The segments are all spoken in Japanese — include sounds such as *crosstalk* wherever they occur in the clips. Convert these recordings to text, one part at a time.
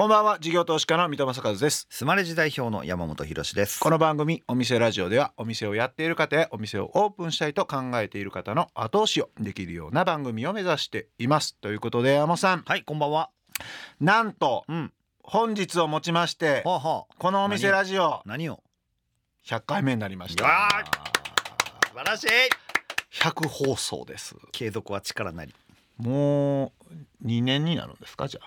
こんばんは事業投資家の三戸正和です。スマレジ代表の山本博です。この番組お店ラジオではお店をやっている方やお店をオープンしたいと考えている方の後押しをできるような番組を目指しています。ということで山本さん。はいこんばんは。なんとうん。本日をもちましてはあはあこのお店ラジオ何を？100回目になりました。素晴らしい。100放送です。継続は力なり。もう2年になるんですかじゃ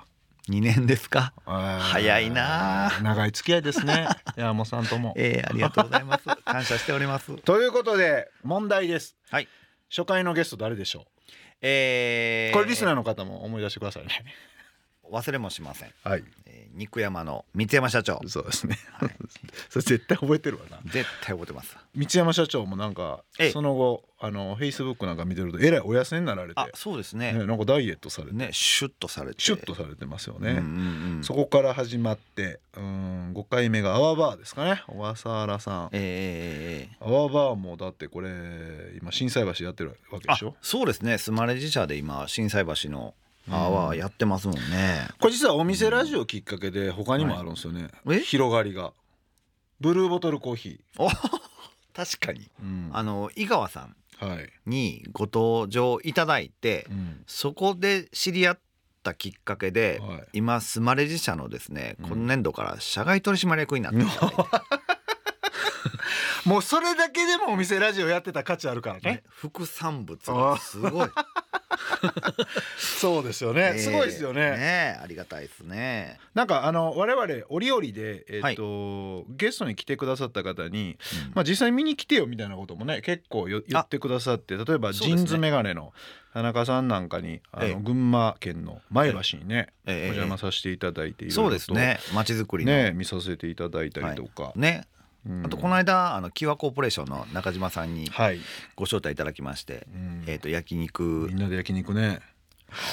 2年ですか？あ早いな。あ長い付き合いですね。*laughs* 山本さんとも。えー、ありがとうございます。*laughs* 感謝しております。ということで問題です。はい。初回のゲスト誰でしょえー、うこれリスナーの方も思い出してくださいね忘れもしません、はい。えー肉山の三山社長。そうですね、はい。*laughs* それ絶対覚えてるわな。絶対覚えてます。三山社長もなんかええ。その後あのフェイスブックなんか見てるとえらいお痩せになられてあそうですね。ね、なんかダイエットされて、ねシュッとされて。シュッとされてますよね、うんうんうん。そこから始まってうん5回目がアワーバーですかね。小笠原さん。えーえーアワーバーもだってこれ今心斎橋やってるわけであしょ？そうですね。スマレジ社で今心斎橋のアワーやってますもんね、これ実はお店ラジオきっかけで他にもあるんですよね、はい。え？広がりが。ブルーボトルコーヒお *laughs* 確かに。ー、うん。あの井川さんはい、にご登場いただいてうん。そこで知り合ったきっかけで、はい。今スマレジ社のですねうん。今年度から社外取締役になっていただい。て、*laughs* もうそれだけでもお店ラジオやってた価値あるからね。ね副産物がすごい *laughs* *laughs* そうですよね、すごいですよね。ねありがたいですね。なんかあの我々折々で、えっとゲストに来てくださった方に、まあ、実際見に来てよみたいなこともね結構よ言ってくださって例えばジーンズメガネの田中さんなんかにあの、ええ。群馬県の前橋にね、ええ。お邪魔させていただいていろいろとそうですね。まちづくりの。ね見させていただいたりとか、ねうんあとこの間あのキワコーポレーションの中島さんにはい、ご招待いただきまして、うん。えっ、と焼肉。みんなで焼肉ね。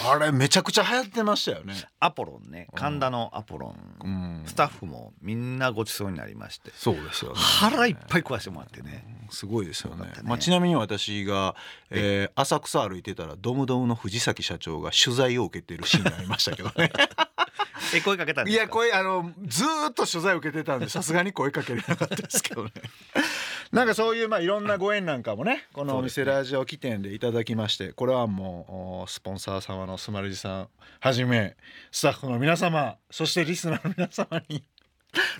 あれめちゃくちゃ流行ってましたよね、アポロンね。うん。神田のアポロン、うん、スタッフもみんなごちそうになりまして。そうですよね。腹いっぱい食わしてもらってね。すごいですよね。ね。まあ、ちなみに私が、えー浅草歩いてたらドムドムの藤崎社長が取材を受けてるシーンがありましたけどねえ声かけたんですか？いや声あのずーっと取材を受けてたんでさすがに声かけれなかったですけどね。*laughs* なんかそういうまあいろんなご縁なんかもねこのお店ラジオ起点でいただきましてこれはもうおスポンサー様のスマルジさんはじめスタッフの皆様そしてリスナーの皆様にの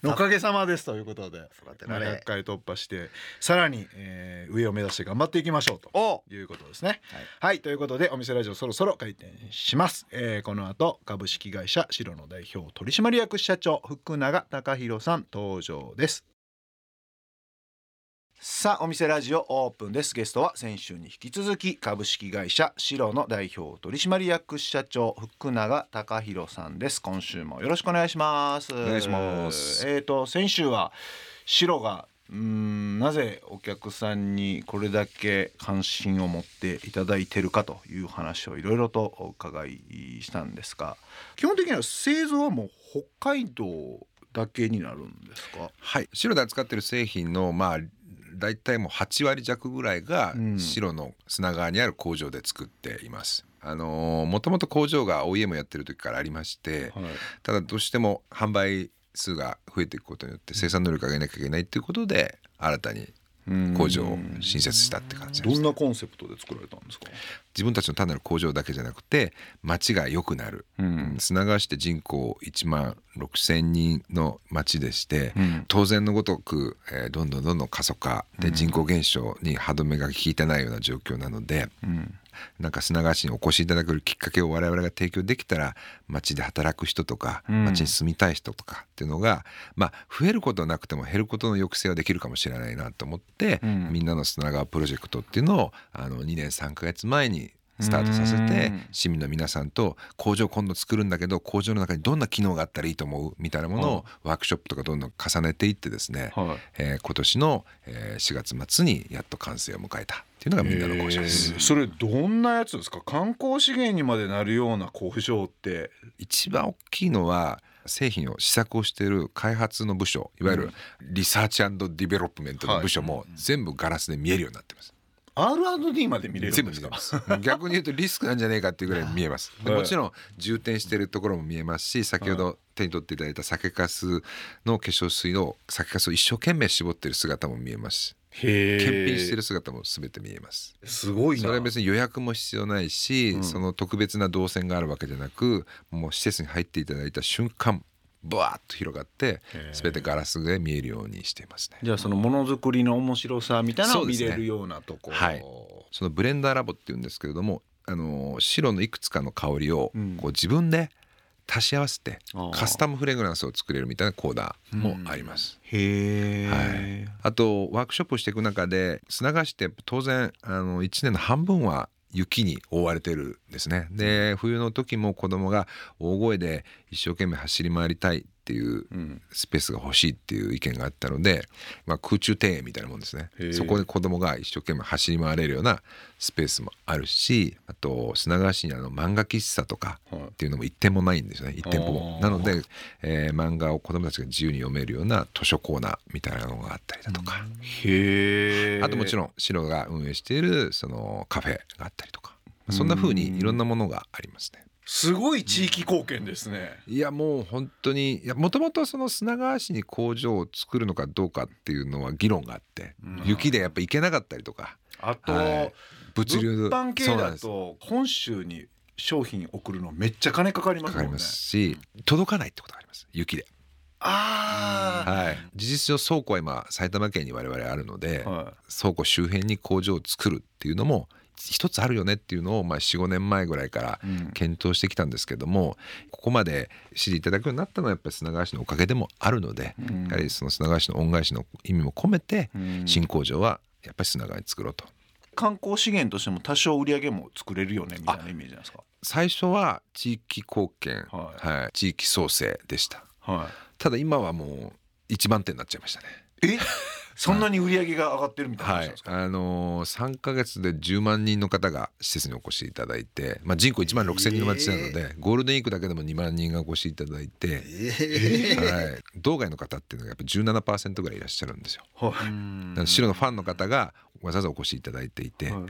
おかげさまですということでまあ育てられ100回突破してさらに、えー上を目指して頑張っていきましょうとおいうことですね。はいはい、ということでお店ラジオそろそろ開店します。えーこの後株式会社白の代表取締役社長福永隆弘さん登場です。さあお店ラジオオープンです。ゲストは先週に引き続き株式会社白の代表取締役社長福永隆弘さんです。今週もよろしくお願いします。お願いします。えっ、と先週は白がうーんなぜお客さんにこれだけ関心を持っていただいてるかという話をいろいろとお伺いしたんですが基本的には製造はもう北海道だけになるんですか？はい、白で扱ってる製品のまあ大体もう8割弱ぐらいがうん白の砂川にある工場で作っています。あのもともと工場が OEM やってる時からありましてはいただどうしても販売数が増えていくことによって生産能力を上げなきゃいけないっていうことで新たに工場を新設したって感じどんなコンセプトで作られたんですか、自分たちの単なる工場だけじゃなくて町が良くなる、うん。砂川市って人口1万6,000人の町でして、うん。当然のごとく、えーどんどんどんどん過疎化で人口減少に歯止めが効いてないような状況なので、うんなんか砂川市にお越しいただくきっかけを我々が提供できたら町で働く人とかうん。町に住みたい人とかっていうのが、まあ増えることはなくても減ることの抑制はできるかもしれないなと思って、うん。みんなの砂川プロジェクトっていうのをあの2年3ヶ月前にスタートさせてうん。市民の皆さんと工場今度作るんだけど工場の中にどんな機能があったらいいと思う？みたいなものをワークショップとかどんどん重ねていってですね、はい。えー今年のえー4月末にやっと完成を迎えたっていうのがみんなの工場です。えー。それどんなやつですか？観光資源にまでなるような工場って。一番大きいのは製品を試作をしている開発の部署いわゆるリサーチディベロップメントの部署も全部ガラスで見えるようになってます。R&D まで見れるん全部です。か逆に言うとリスクなんじゃねえかっていうぐらい見えます。もちろん充填してるところも見えますし先ほど手に取っていただいた酒粕の化粧水の酒粕を一生懸命絞ってる姿も見えますし検品してる姿も全て見えます。すごいな。それは別に予約も必要ないし、うん。その特別な動線があるわけじゃなくもう施設に入っていただいた瞬間バーッと広がって全てガラスで見えるようにしていますね。じゃあそのものづくりの面白さみたいなのを見れるようなところ。はい。そのブレンダーラボっていうんですけれどもあの白のいくつかの香りをうん。こう自分で足し合わせてカスタムフレグランスを作れるみたいなコーナーもあります。へえ、はい。あとワークショップをしていく中で砂川市って当然あの1年の半分は雪に覆われてるんですね。で冬の時も子供が大声で一生懸命走り回りたいっていううん。スペースが欲しいっていう意見があったので、まあ、空中庭園みたいなもんですね。そこで子供が一生懸命走り回れるようなスペースもあるしあと砂川市にあの漫画喫茶とかはい。っていうのも一店もないんですよね。一店舗も。なので、えー漫画を子供たちが自由に読めるような図書コーナーみたいなのがあったりだとか、へえ。あともちろん白が運営しているそのカフェがあったりとか。そんな風にいろんなものがありますね。すごい地域貢献ですね。いやもう本当にもともとその砂川市に工場を作るのかどうかっていうのは議論があって、うん。雪でやっぱ行けなかったりとか、あと、はい物流物販系だと本州に商品送るのめっちゃ金かかりますね。かかりますし届かないってことがあります。雪で。あはい、事実上倉庫は今埼玉県に我々あるので、あ、は倉庫周辺に工場を作るっていうのも一つあるよねっていうのを、まあ、45年前ぐらいからいうん。検討してきたんですけどもここまで支持いただくようになったのはやっぱり砂川市のおかげでもあるので、うん。やはりその砂川市の恩返しの意味も込めて、うん。新工場はやっぱり砂川に作ろうと。観光資源としても多少売り上げも作れるよねみたいなイメージなんですか？最初は地域貢献、ははい。地域創生でした。はただ今はもう一番手になっちゃいましたね。いえ？そんなに売り上げが上がってるみたいなはい。あのー、3ヶ月で10万人の方が施設にお越しいただいて、まあ、人口1万6千人の町なので、ゴールデンウィークだけでも2万人がお越しいただいて、はい、道外の方っていうのがやっぱ17%ぐらいいらっしゃるんですよ。白のファンの方がわざわざお越しいただいていて、はい。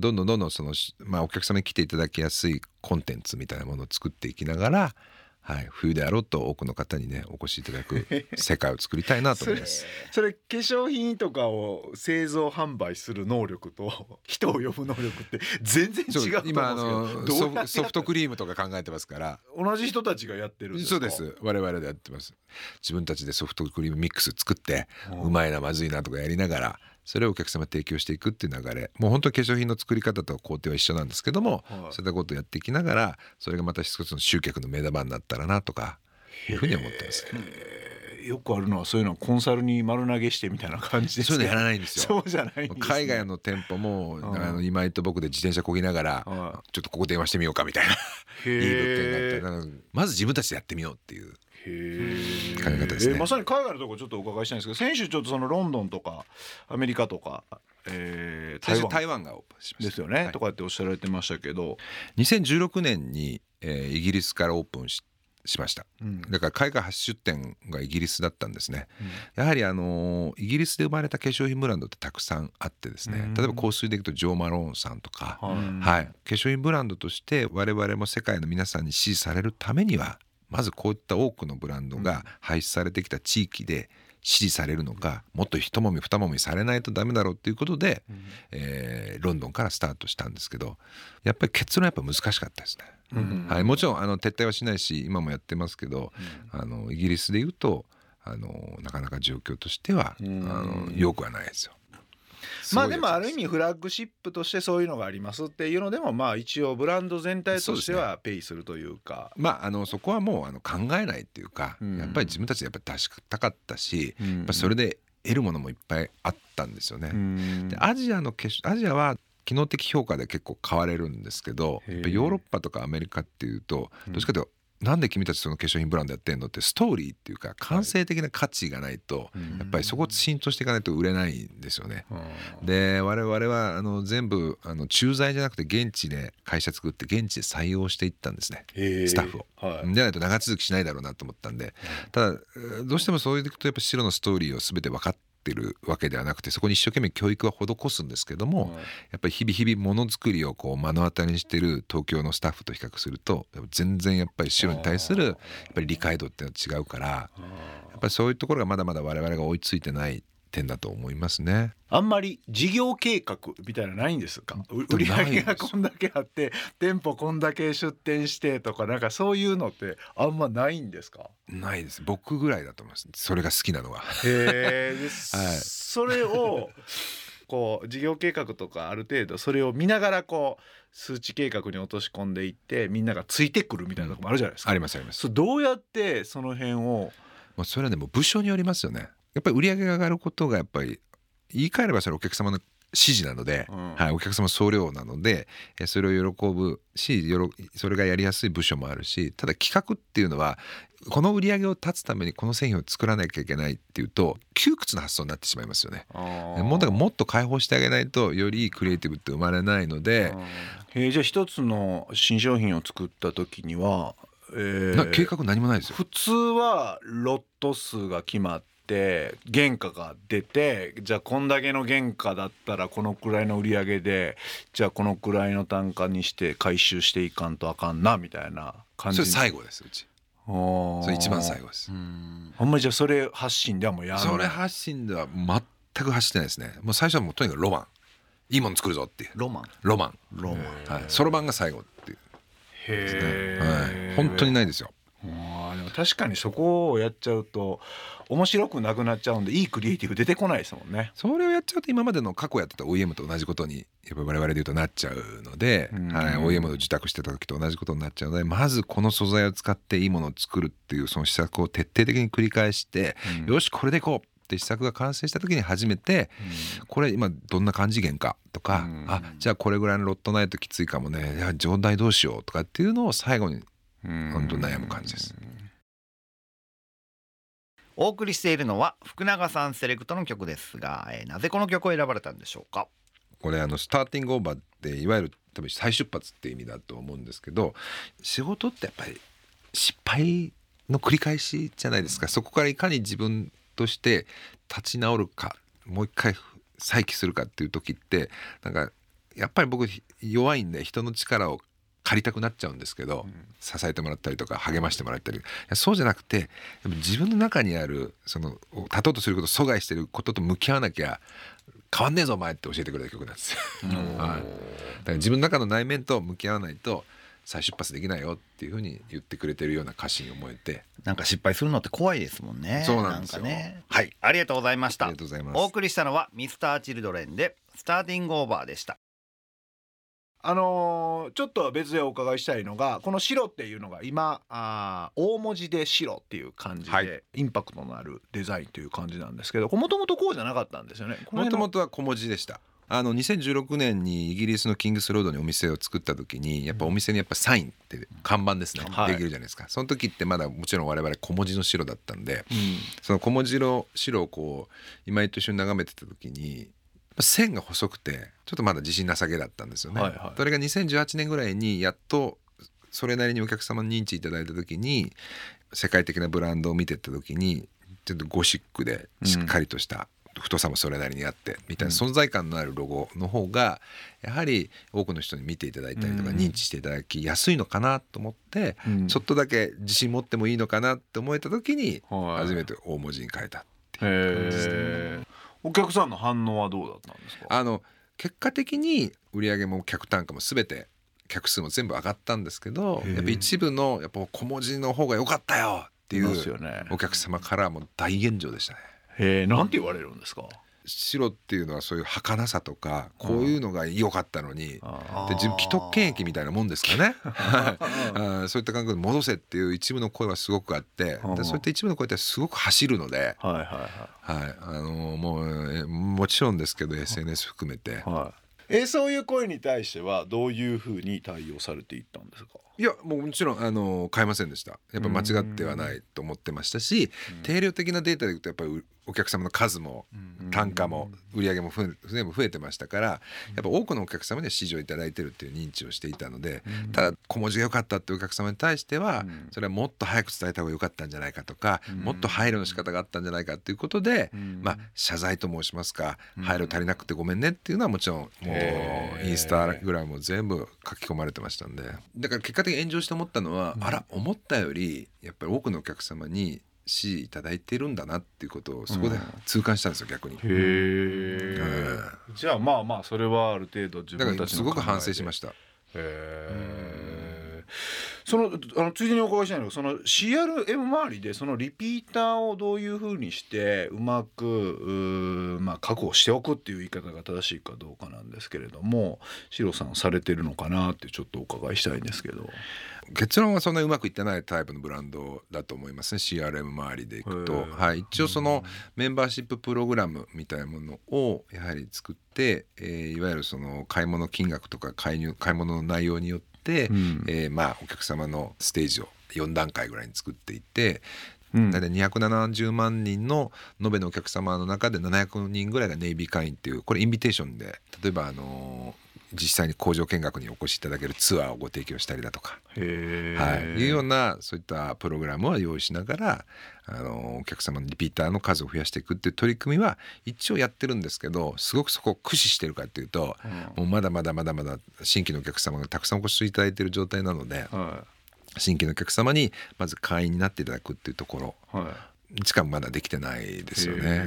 どんどんどんどんその、まあ、お客様に来ていただきやすいコンテンツみたいなものを作っていきながら、はい、冬であろうと多くの方にねお越しいただく世界を作りたいなと思います。*laughs* それ化粧品とかを製造販売する能力と *laughs* 人を呼ぶ能力って全然違そううと思うんですけどソフソフトクリームとか考えてますから。同じ人たちがやってるんですかそうです。我々でやってます。自分たちでソフトクリームミックス作ってうん。うまいなまずいなとかやりながらそれをお客様に提供していくっていう流れ。もう本当に化粧品の作り方と工程は一緒なんですけども、はい。そういったことをやっていきながらそれがまた一つの集客の目玉になったらなとかいうふうに思ってますね。えー。よくあるのはそういうのをコンサルに丸投げしてみたいな感じですそういうのやらいないんですよ。そうじゃないんですね。海外の店舗もうんあの今井と僕で自転車こぎながらはちょっとここ電話してみようかみたいな。いい物件があった。らなんかまず自分たちでやってみようっていう。へ考え方ですね。えーまさに海外のところちょっとお伺いしたいんですけど先週ちょっとそのロンドンとかアメリカとか、えー、台湾。台湾がオープンしました。ですよね、はい。とかっておっしゃられてましたけど、2016年に、えーイギリスからオープンししました。うん。だから海外初出店がイギリスだったんですね。やはりあのーイギリスで生まれた化粧品ブランドってたくさんあってですね。うん。例えば香水でいくとジョー・マローンさんとか、はい。はい、化粧品ブランドとして我々も世界の皆さんに支持されるためにはまずこういった多くのブランドが排出されてきた地域で支持されるのかもっと一もみ二もみされないとダメだろうっていうことで、えーロンドンからスタートしたんですけどやっぱり結論はやっぱ難しかったですね。うんはい、もちろんあの撤退はしないし今もやってますけど、あのイギリスでいうとあのなかなか状況としては、うんあの良くはないですよ。まあでもある意味味フラッグシップとしてそういうのがありますっていうのでもまあ一応ブランド全体としてはペイするというか。まああのそこはもうあの考えないっていうか、うん。やっぱり自分たちでやっぱり出したかったし、うん。やっぱそれで得るものもいっぱいあったんですよね。うん。でアジアのアジアは機能的評価で結構買われるんですけどへえやっぱヨーロッパとかアメリカっていうとどっちかというと、なんで君たちその化粧品ブランドやってんのってストーリーっていうか感性的な価値がないと、うん。やっぱりそこ浸透していかないと売れないんですよね。うん。で我々はあの全部あの駐在じゃなくて現地で会社作って現地で採用していったんですね。スタッフを。はい。じゃないと長続きしないだろうなと思ったんで。ただえーどうしてもそういうとやっぱ白のストーリーを全て分かっってるわけではなくてそこに一生懸命教育は施すんですけども、やっぱり日々日々ものづくりをこう目の当たりにしてる東京のスタッフと比較すると全然やっぱり白に対するやっぱり理解度っていうのは違うからやっぱりそういうところがまだまだ我々が追いついてない点だと思いますね。あんまり事業計画みたいなのないんですか？売り上げがこんだけあって店舗こんだけ出店してとかなんかそういうのってあんまないんですか？ないです僕ぐらいだと思いますそれが好きなのは。へえ、*laughs* はいそれをこう事業計画とかある程度それを見ながらこう数値計画に落とし込んでいってみんながついてくるみたいなとこもあるじゃないですか。ありますあります。どうやってその辺を？もうそれはでも部署によりますよね。やっぱり売り上げが上がることがやっぱり言い換えればそれお客様の指示なので、うんはい、お客様総量なのでえそれを喜ぶしそれがやりやすい部署もあるしただ企画っていうのはこの売り上げを立つためにこの製品を作らなきゃいけないっていうと窮屈な発想になってしまいますよね。もうだからもっと開放してあげないとよりいいクリエイティブって生まれないので、えーじゃあ一つの新商品を作った時には、えーな計画何もないですよ。普通はロット数が決まって原価が出てじゃあこんだけの原価だったらこのくらいの売り上げでじゃあこのくらいの単価にして回収していかんとあかんなみたいな感じそれ最後ですうち。そそれ一番最後です。あんまりじゃあそれ発信ではもうやらないそれ発信では全く走ってないですね。もう最初はもうとにかくロマン。いいもの作るぞっていう。ロマンロマン。ロマンはい。そろばんが最後っていうですね。へはい。本当にないですよ。確かにそこをやっちゃうと面白くなくなっちゃうんでいいクリエイティブ出てこないですもんね。それをやっちゃうと今までの過去やってた OEM と同じことにやっぱ我々で言うとなっちゃうので、うん。はい、OEM を受託してた時と同じことになっちゃうのでまずこの素材を使っていいものを作るっていうその施策を徹底的に繰り返して、うん。よしこれでいこうって施策が完成した時に初めてこれ今どんな感じ源かとか、うん。あじゃあこれぐらいのロットないときついかもねいや状態どうしようとかっていうのを最後にうん。本当悩む感じです。お送りしているのは福永さんセレクトの曲ですが、えーなぜこの曲を選ばれたんでしょうか？これあのスターティングオーバーっていわゆる多分再出発って意味だと思うんですけど仕事ってやっぱり失敗の繰り返しじゃないですか。そこからいかに自分として立ち直るかもう一回再起するかっていう時ってなんかやっぱり僕弱いんで人の力を借りたくなっちゃうんですけど、支えてもらったりとか励ましてもらったり。そうじゃなくて自分の中にあるその立とうとすること阻害してることと向き合わなきゃ変わんねえぞお前って教えてくれた曲なんですよ。*laughs* はい、だから自分の中の内面と向き合わないと再出発できないよっていうふうに言ってくれてるような歌詞に思えて。なんか失敗するのって怖いですもんね。そうなんですよ。かね。はい。ありがとうございました。ありがとうございます。お送りしたのはミスターチルドレンでスターティングオーバーでしたあのーちょっと別でお伺いしたいのがこの白っていうのが今あー大文字で白っていう感じで、はい。インパクトのあるデザインという感じなんですけどもともとこうじゃなかったんですよね。もともとは小文字でした。あの2016年にイギリスのキングスロードにお店を作った時にやっぱお店にやっぱサインって看板ですね、はい。できるじゃないですか。その時ってまだもちろん我々小文字の白だったんでうん。その小文字の白をこう今井と一緒に眺めてた時に線が細くてちょっとまだ自信なさげだったんですよね。はいはい。それが2018年ぐらいにやっとそれなりにお客様に認知いただいた時に世界的なブランドを見てった時にちょっとゴシックでしっかりとした太さもそれなりにあってみたいな存在感のあるロゴの方がやはり多くの人に見ていただいたりとかうん。認知していただきやすいのかなと思ってうん。ちょっとだけ自信持ってもいいのかなって思えた時にはい。初めて大文字に変えたってへいう感じですね。えお客さんの反応はどうだったんですか？あの結果的に売り上げも客単価も全て客数も全部上がったんですけどやっぱ一部のやっぱ小文字の方が良かったよっていうね。お客様からもう大炎上でしたね。へえなんて言われるんですか？白っていうのはそういう儚さとかこういうのが良かったのにあで自分既得権益みたいなもんですかね。はいあー *laughs* そういった感覚で戻せっていう一部の声はすごくあってうん。でそういった一部の声ってすごく走るので、はいはいはい、あのーもうえもちろんですけど SNS 含めて。はい。はいえそういう声に対してはどういうふうに対応されていったんですか？いやもうもちろんあの変えませんでした。やっぱ間違ってはないと思ってましたし定量的なデータでいくとやっぱりお客様の数も単価も売り上げも全部増えてましたからやっぱ多くのお客様には支持をいただいてるっていう認知をしていたのでただ小文字が良かったっていうお客様に対してはそれはもっと早く伝えた方が良かったんじゃないかとかもっと配慮の仕方があったんじゃないかっていうことでまあ謝罪と申しますか配慮足りなくてごめんねっていうのはもちろんもうインスタグラムも全部書き込まれてましたんで。だから結果的に炎上して思ったのはあら思ったよりやっぱり多くのお客様に支持いただいてるんだなっていうことをそこで痛感したんですよ、逆に。へえ、じゃあまあまあそれはある程度自分たちすごく反省しました。へえ。そのあのついでにお伺いしたいのがその CRM 周りでそのリピーターをどういうふうにしてうまくまあ、確保しておくっていう言い方が正しいかどうかなんですけれどもシロさんされてるのかなってちょっとお伺いしたいんですけど。結論はそんなにうまくいってないタイプのブランドだと思いますね。CRM 周りでいくと、はい、一応そのメンバーシッププログラムみたいなものをやはり作って、えー、いわゆるその買い物金額とか買い入買い物の内容によって、うん、えー、まあお客様のステージを4段階ぐらいに作っていって大体270万人の延べのお客様の中で700人ぐらいがネイビー会員っていうこれインビテーションで例えばあの実際に工場見学にお越しいただけるツアーをご提供したりだとか、はい、いうようなそういったプログラムを用意しながらあのお客様のリピーターの数を増やしていくっていう取り組みは一応やってるんですけどすごくそこを駆使してるかっていうと、うん、もうまだまだまだまだ新規のお客様がたくさんお越しいただいてる状態なので。はい。新規のお客様にまず会員になっていただくっていうところ、しかもまだできてないですよね。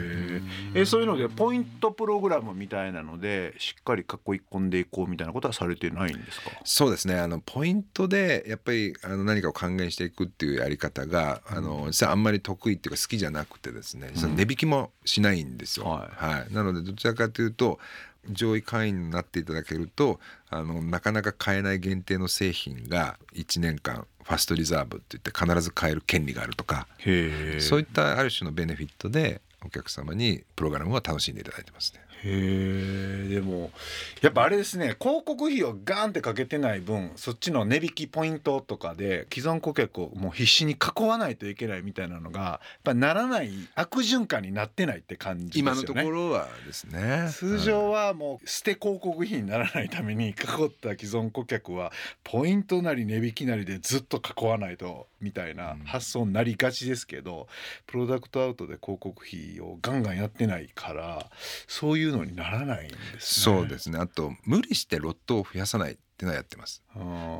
えそういうのでポイントプログラムみたいなのでしっかり囲い込んでいこうみたいなことはされてないんですか？そうですね。あのポイントでやっぱりあの何かを還元していくっていうやり方があの実はあんまり得意っていうか好きじゃなくてですね、その値引きもしないんですよ。はい、はい、なのでどちらかというと上位会員になっていただけるとあのなかなか買えない限定の製品が1年間ファストリザーブって言って必ず買える権利があるとかそういったある種のベネフィットでお客様にプログラムは楽しんでいただいてますね。へえでもやっぱあれですね広告費をガンってかけてない分そっちの値引きポイントとかで既存顧客をもう必死に囲わないといけないみたいなのがやっぱならない悪循環になってないって感じですよね。今のところはですね。通常はもう捨て広告費にならないために囲った既存顧客はポイントなり値引きなりでずっと囲わないとみたいな発想になりがちですけど、プロダクトアウトで広告費をガンガンやってないからそういうのにならないんですね。そうですね。あと無理してロットを増やさないっていうのはやってます。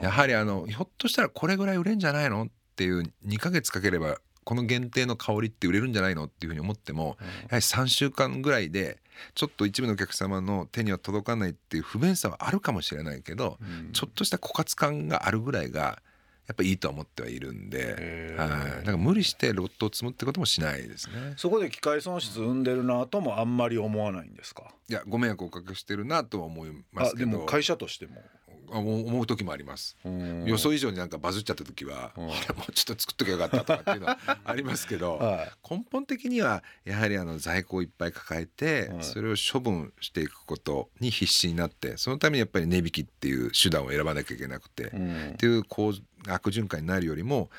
やはりあのひょっとしたらこれぐらい売れんじゃないのっていう2ヶ月かければこの限定の香りって売れるんじゃないのっていうふうに思っても、やはり3週間ぐらいでちょっと一部のお客様の手には届かないっていう不便さはあるかもしれないけど、ちょっとした枯渇感があるぐらいがやっぱいいと思ってはいるんで、はい、だから無理してロットを積むってこともしないですね。そこで機械損失生んでるなともあんまり思わないんですか？いやご迷惑をおかけしてるなとは思いますけど。でも会社としても。思う時もあります。予想以上になんかバズっちゃった時はもうちょっと作っときゃよかったとかっていうのはありますけど、*laughs* はい、根本的にはやはりあの在庫をいっぱい抱えて、それを処分していくことに必死になってそのためにやっぱり値引きっていう手段を選ばなきゃいけなくて、っていう構悪循環になるよりも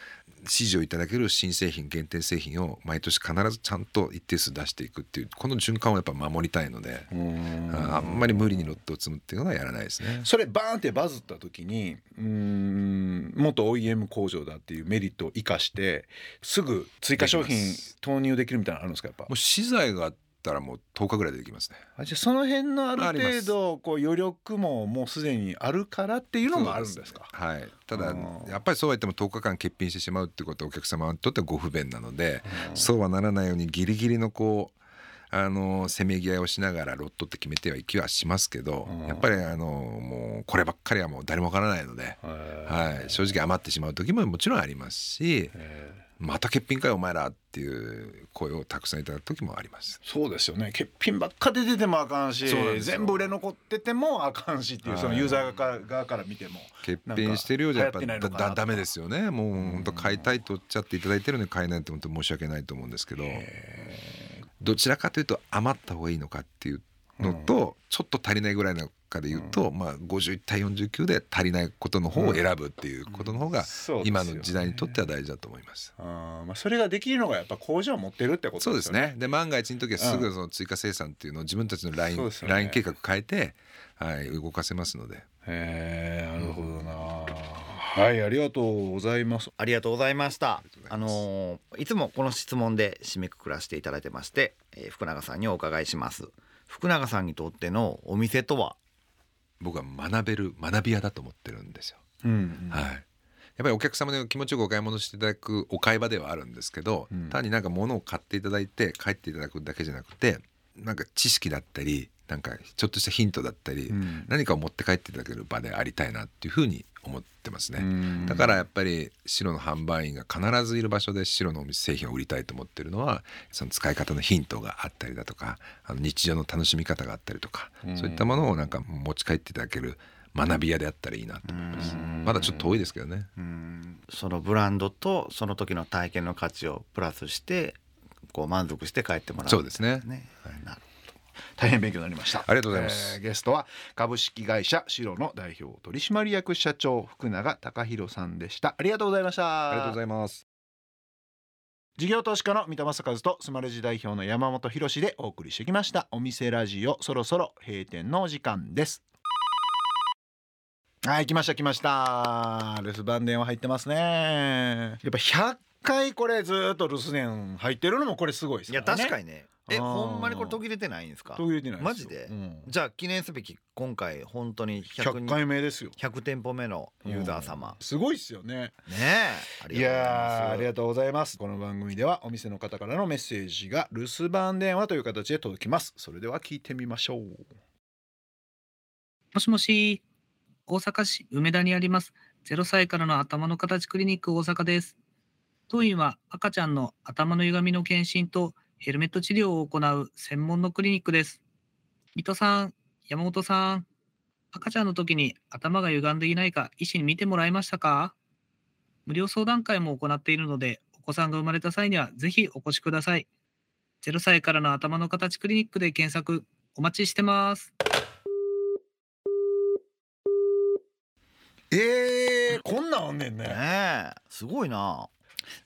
支持をいただける新製品限定製品を毎年必ずちゃんと一定数出していくっていうこの循環をやっぱ守りたいのであんまり無理にロットを積むっていうのはやらないですね。それバーンってバズった時にうん元 OEM 工場だっていうメリットを生かしてすぐ追加商品投入できるみたいなのあるんですかやっぱ？もう資材がったらもう10日ぐらいでできますね。あじゃあその辺のある程度こう余力ももうすでにあるからっていうのもあるんですか？はい。ただやっぱりそうは言っても10日間欠品してしまうってことはお客様にとってはご不便なのでそうはならないようにギリギリのこうあのせめぎ合いをしながらロットって決めてはいきはしますけど、やっぱりあのもうこればっかりはもう誰もわからないので、はい、正直余ってしまう時ももちろんありますし、また欠品かよお前らっていう声をたくさんいただく時もあります。そうですよね。欠品ばっか出ててもあかんし全部売れ残っててもあかんしっていうそのユーザー側から見ても欠品してるようじゃやっぱだだめですよね。もう本当買いたいとおっしゃっていただいてるのに買えないって本当申し訳ないと思うんですけどどちらかというと余った方がいいのかっていうのとちょっと足りないぐらいのかで言うと、まあ、51対49で足りないことの方を選ぶっていうことの方が今の時代にとっては大事だと思います。あまあそれができるのがやっぱ工場を持ってるってことそうですね。で万が一の時はすぐその追加生産っていうのを自分たちのライン,、ね、ライン計画変えて、はい、動かせますので。へえなるほどな、はいありがとうございます。ありがとうございました。あのー、いつもこの質問で締めくくらせていただいてまして、えー、福永さんにお伺いします。福永さんにとってのお店とは？僕は学べる学び屋だと思ってるんですよ、うんうん、はい。やっぱりお客様で気持ちよくお買い物していただくお買い場ではあるんですけど、うん、単になんか物を買っていただいて帰っていただくだけじゃなくてなんか知識だったりなんかちょっとしたヒントだったり、うん、何かを持って帰っていただける場でありたいなっていうふうに思ってますね。だからやっぱり白の販売員が必ずいる場所で白のお店製品を売りたいと思ってるのはその使い方のヒントがあったりだとかあの日常の楽しみ方があったりとかそういったものをなんか持ち帰っていただける学び屋であったらいいなと思います。まだちょっと遠いですけどね。そのブランドとその時の体験の価値をプラスしてこう満足して帰ってもらう、そうですね、ね。はい、なる大変勉強になりました。ありがとうございます、えー、ゲストは株式会社シロの代表取締役社長福永隆弘さんでした。ありがとうございました。ありがとうございます。事業投資家の三田正和とスマレジ代表の山本博でお送りしてきました。お店ラジオそろそろ閉店のお時間です。はい来ました来ました。留守番電話入ってますね。やっぱ100回これずっと留守電入ってるのもこれすごいですね。いや確かにね。えほんまにこれ途切れてないんですか？途切れてないマジで、うん、じゃあ記念すべき今回本当に 100, 100回目ですよ。100店舗目のユーザー様、うん、すごいっすよね。ねえ。いやありがとうございます。この番組ではお店の方からのメッセージが留守番電話という形で届きます。それでは聞いてみましょう。もしもし大阪市梅田にあります。0歳からの頭の形クリニック大阪です当院は赤ちゃんの頭の歪みの検診とヘルメット治療を行う専門のクリニックです。水戸さん、山本さん、赤ちゃんの時に頭が歪んでいないか医師に見てもらいましたか？無料相談会も行っているので、お子さんが生まれた際にはぜひお越しください。0歳からの頭の形クリニックで検索お待ちしてます。えー、こんなんあんねんね。ねすごいな。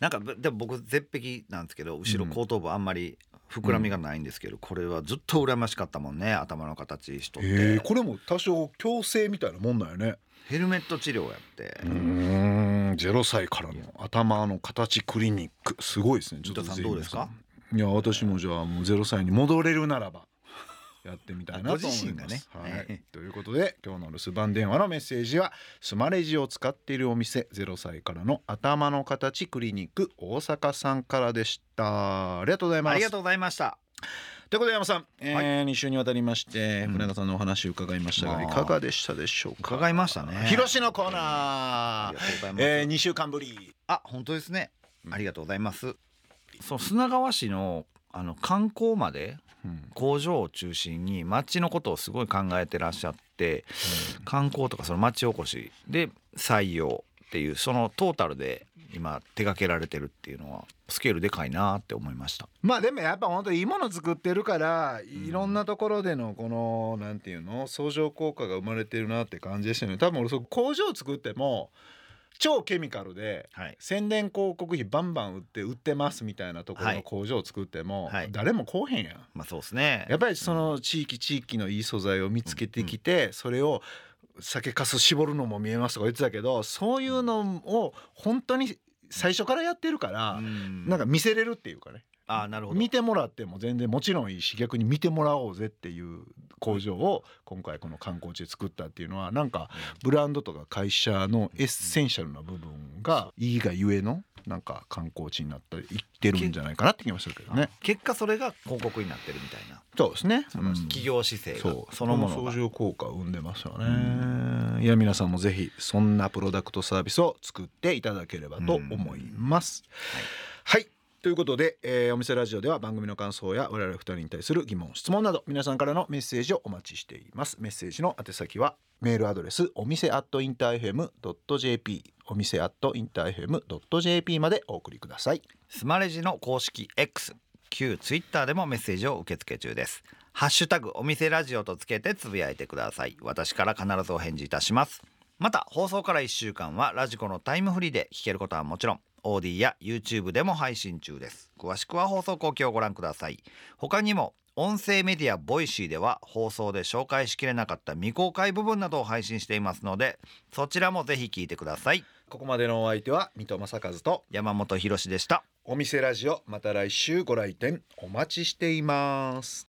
なんかでも僕絶壁なんですけど後ろ後頭部あんまり膨らみがないんですけど、うん、これはずっと羨ましかったもんね頭の形しとって、えー、これも多少矯正みたいなもんだよね。ヘルメット治療やって。うん0歳からの頭の形クリニック。すごいですねちょっとさんどうですか？いや私もじゃあもう0歳に戻れるならばやってみたいなと思います。ね、はい、ということで今日の留守番電話のメッセージはスマレジを使っているお店0歳からの頭の形クリニック大阪さんからでした。ありがとうございます。ありがとうございました。ということで山さん、えーはい、2週にわたりまして福永さんのお話を伺いましたが、いかがでしたでしょうか？伺いましたね。広しのコーナー。えー、2週間ぶり。あ本当ですね。ありがとうございます。その砂川市のあの観光まで工場を中心に町のことをすごい考えてらっしゃって、観光とかその町おこしで採用っていうそのトータルで今手掛けられてるっていうのはスケールでかいなって思いました。まあでもやっぱ本当いいもの作ってるからいろんなところでのこのなんていうの相乗効果が生まれてるなって感じでしたね。多分俺そ工場作っても超ケミカルで、宣伝広告費バンバン売って売ってますみたいなところの工場を作っても、誰も来へんやん、まあそうですね。やっぱりその地域地域のいい素材を見つけてきて、それを酒かす絞るのも見えますとか言ってたけどそういうのを本当に最初からやってるから、なんか見せれるっていうかね。あなるほど。見てもらっても全然もちろんいいし逆に見てもらおうぜっていう工場を今回この観光地で作ったっていうのはなんかブランドとか会社のエッセンシャルな部分がいいがゆえのなんか観光地になったりいってるんじゃないかなって気がするけどね。結果それが広告になってるみたいな。そうですね。その企業姿勢がそのもの相乗効果を生んでますよね。いや皆さんもぜひそんなプロダクトサービスを作っていただければと思います。はいということで、えー、お店ラジオでは番組の感想や我々二人に対する疑問質問など皆さんからのメッセージをお待ちしています。メッセージの宛先はメールアドレスお店アットインターフェムドット JP お店アットインターフェムドット JP までお送りください。スマレジの公式 X 旧ツイッターでもメッセージを受け付け中です。ハッシュタグお店ラジオとつけてつぶやいてください。私から必ずお返事いたします。また放送から1週間はラジコのタイムフリーで聞けることはもちろん OD や YouTube でも配信中です。詳しくは放送後期をご覧ください。他にも音声メディアボイシーでは放送で紹介しきれなかった未公開部分などを配信していますのでそちらもぜひ聞いてください。ここまでのお相手は水戸正和と山本博史でした。お店ラジオまた来週ご来店お待ちしています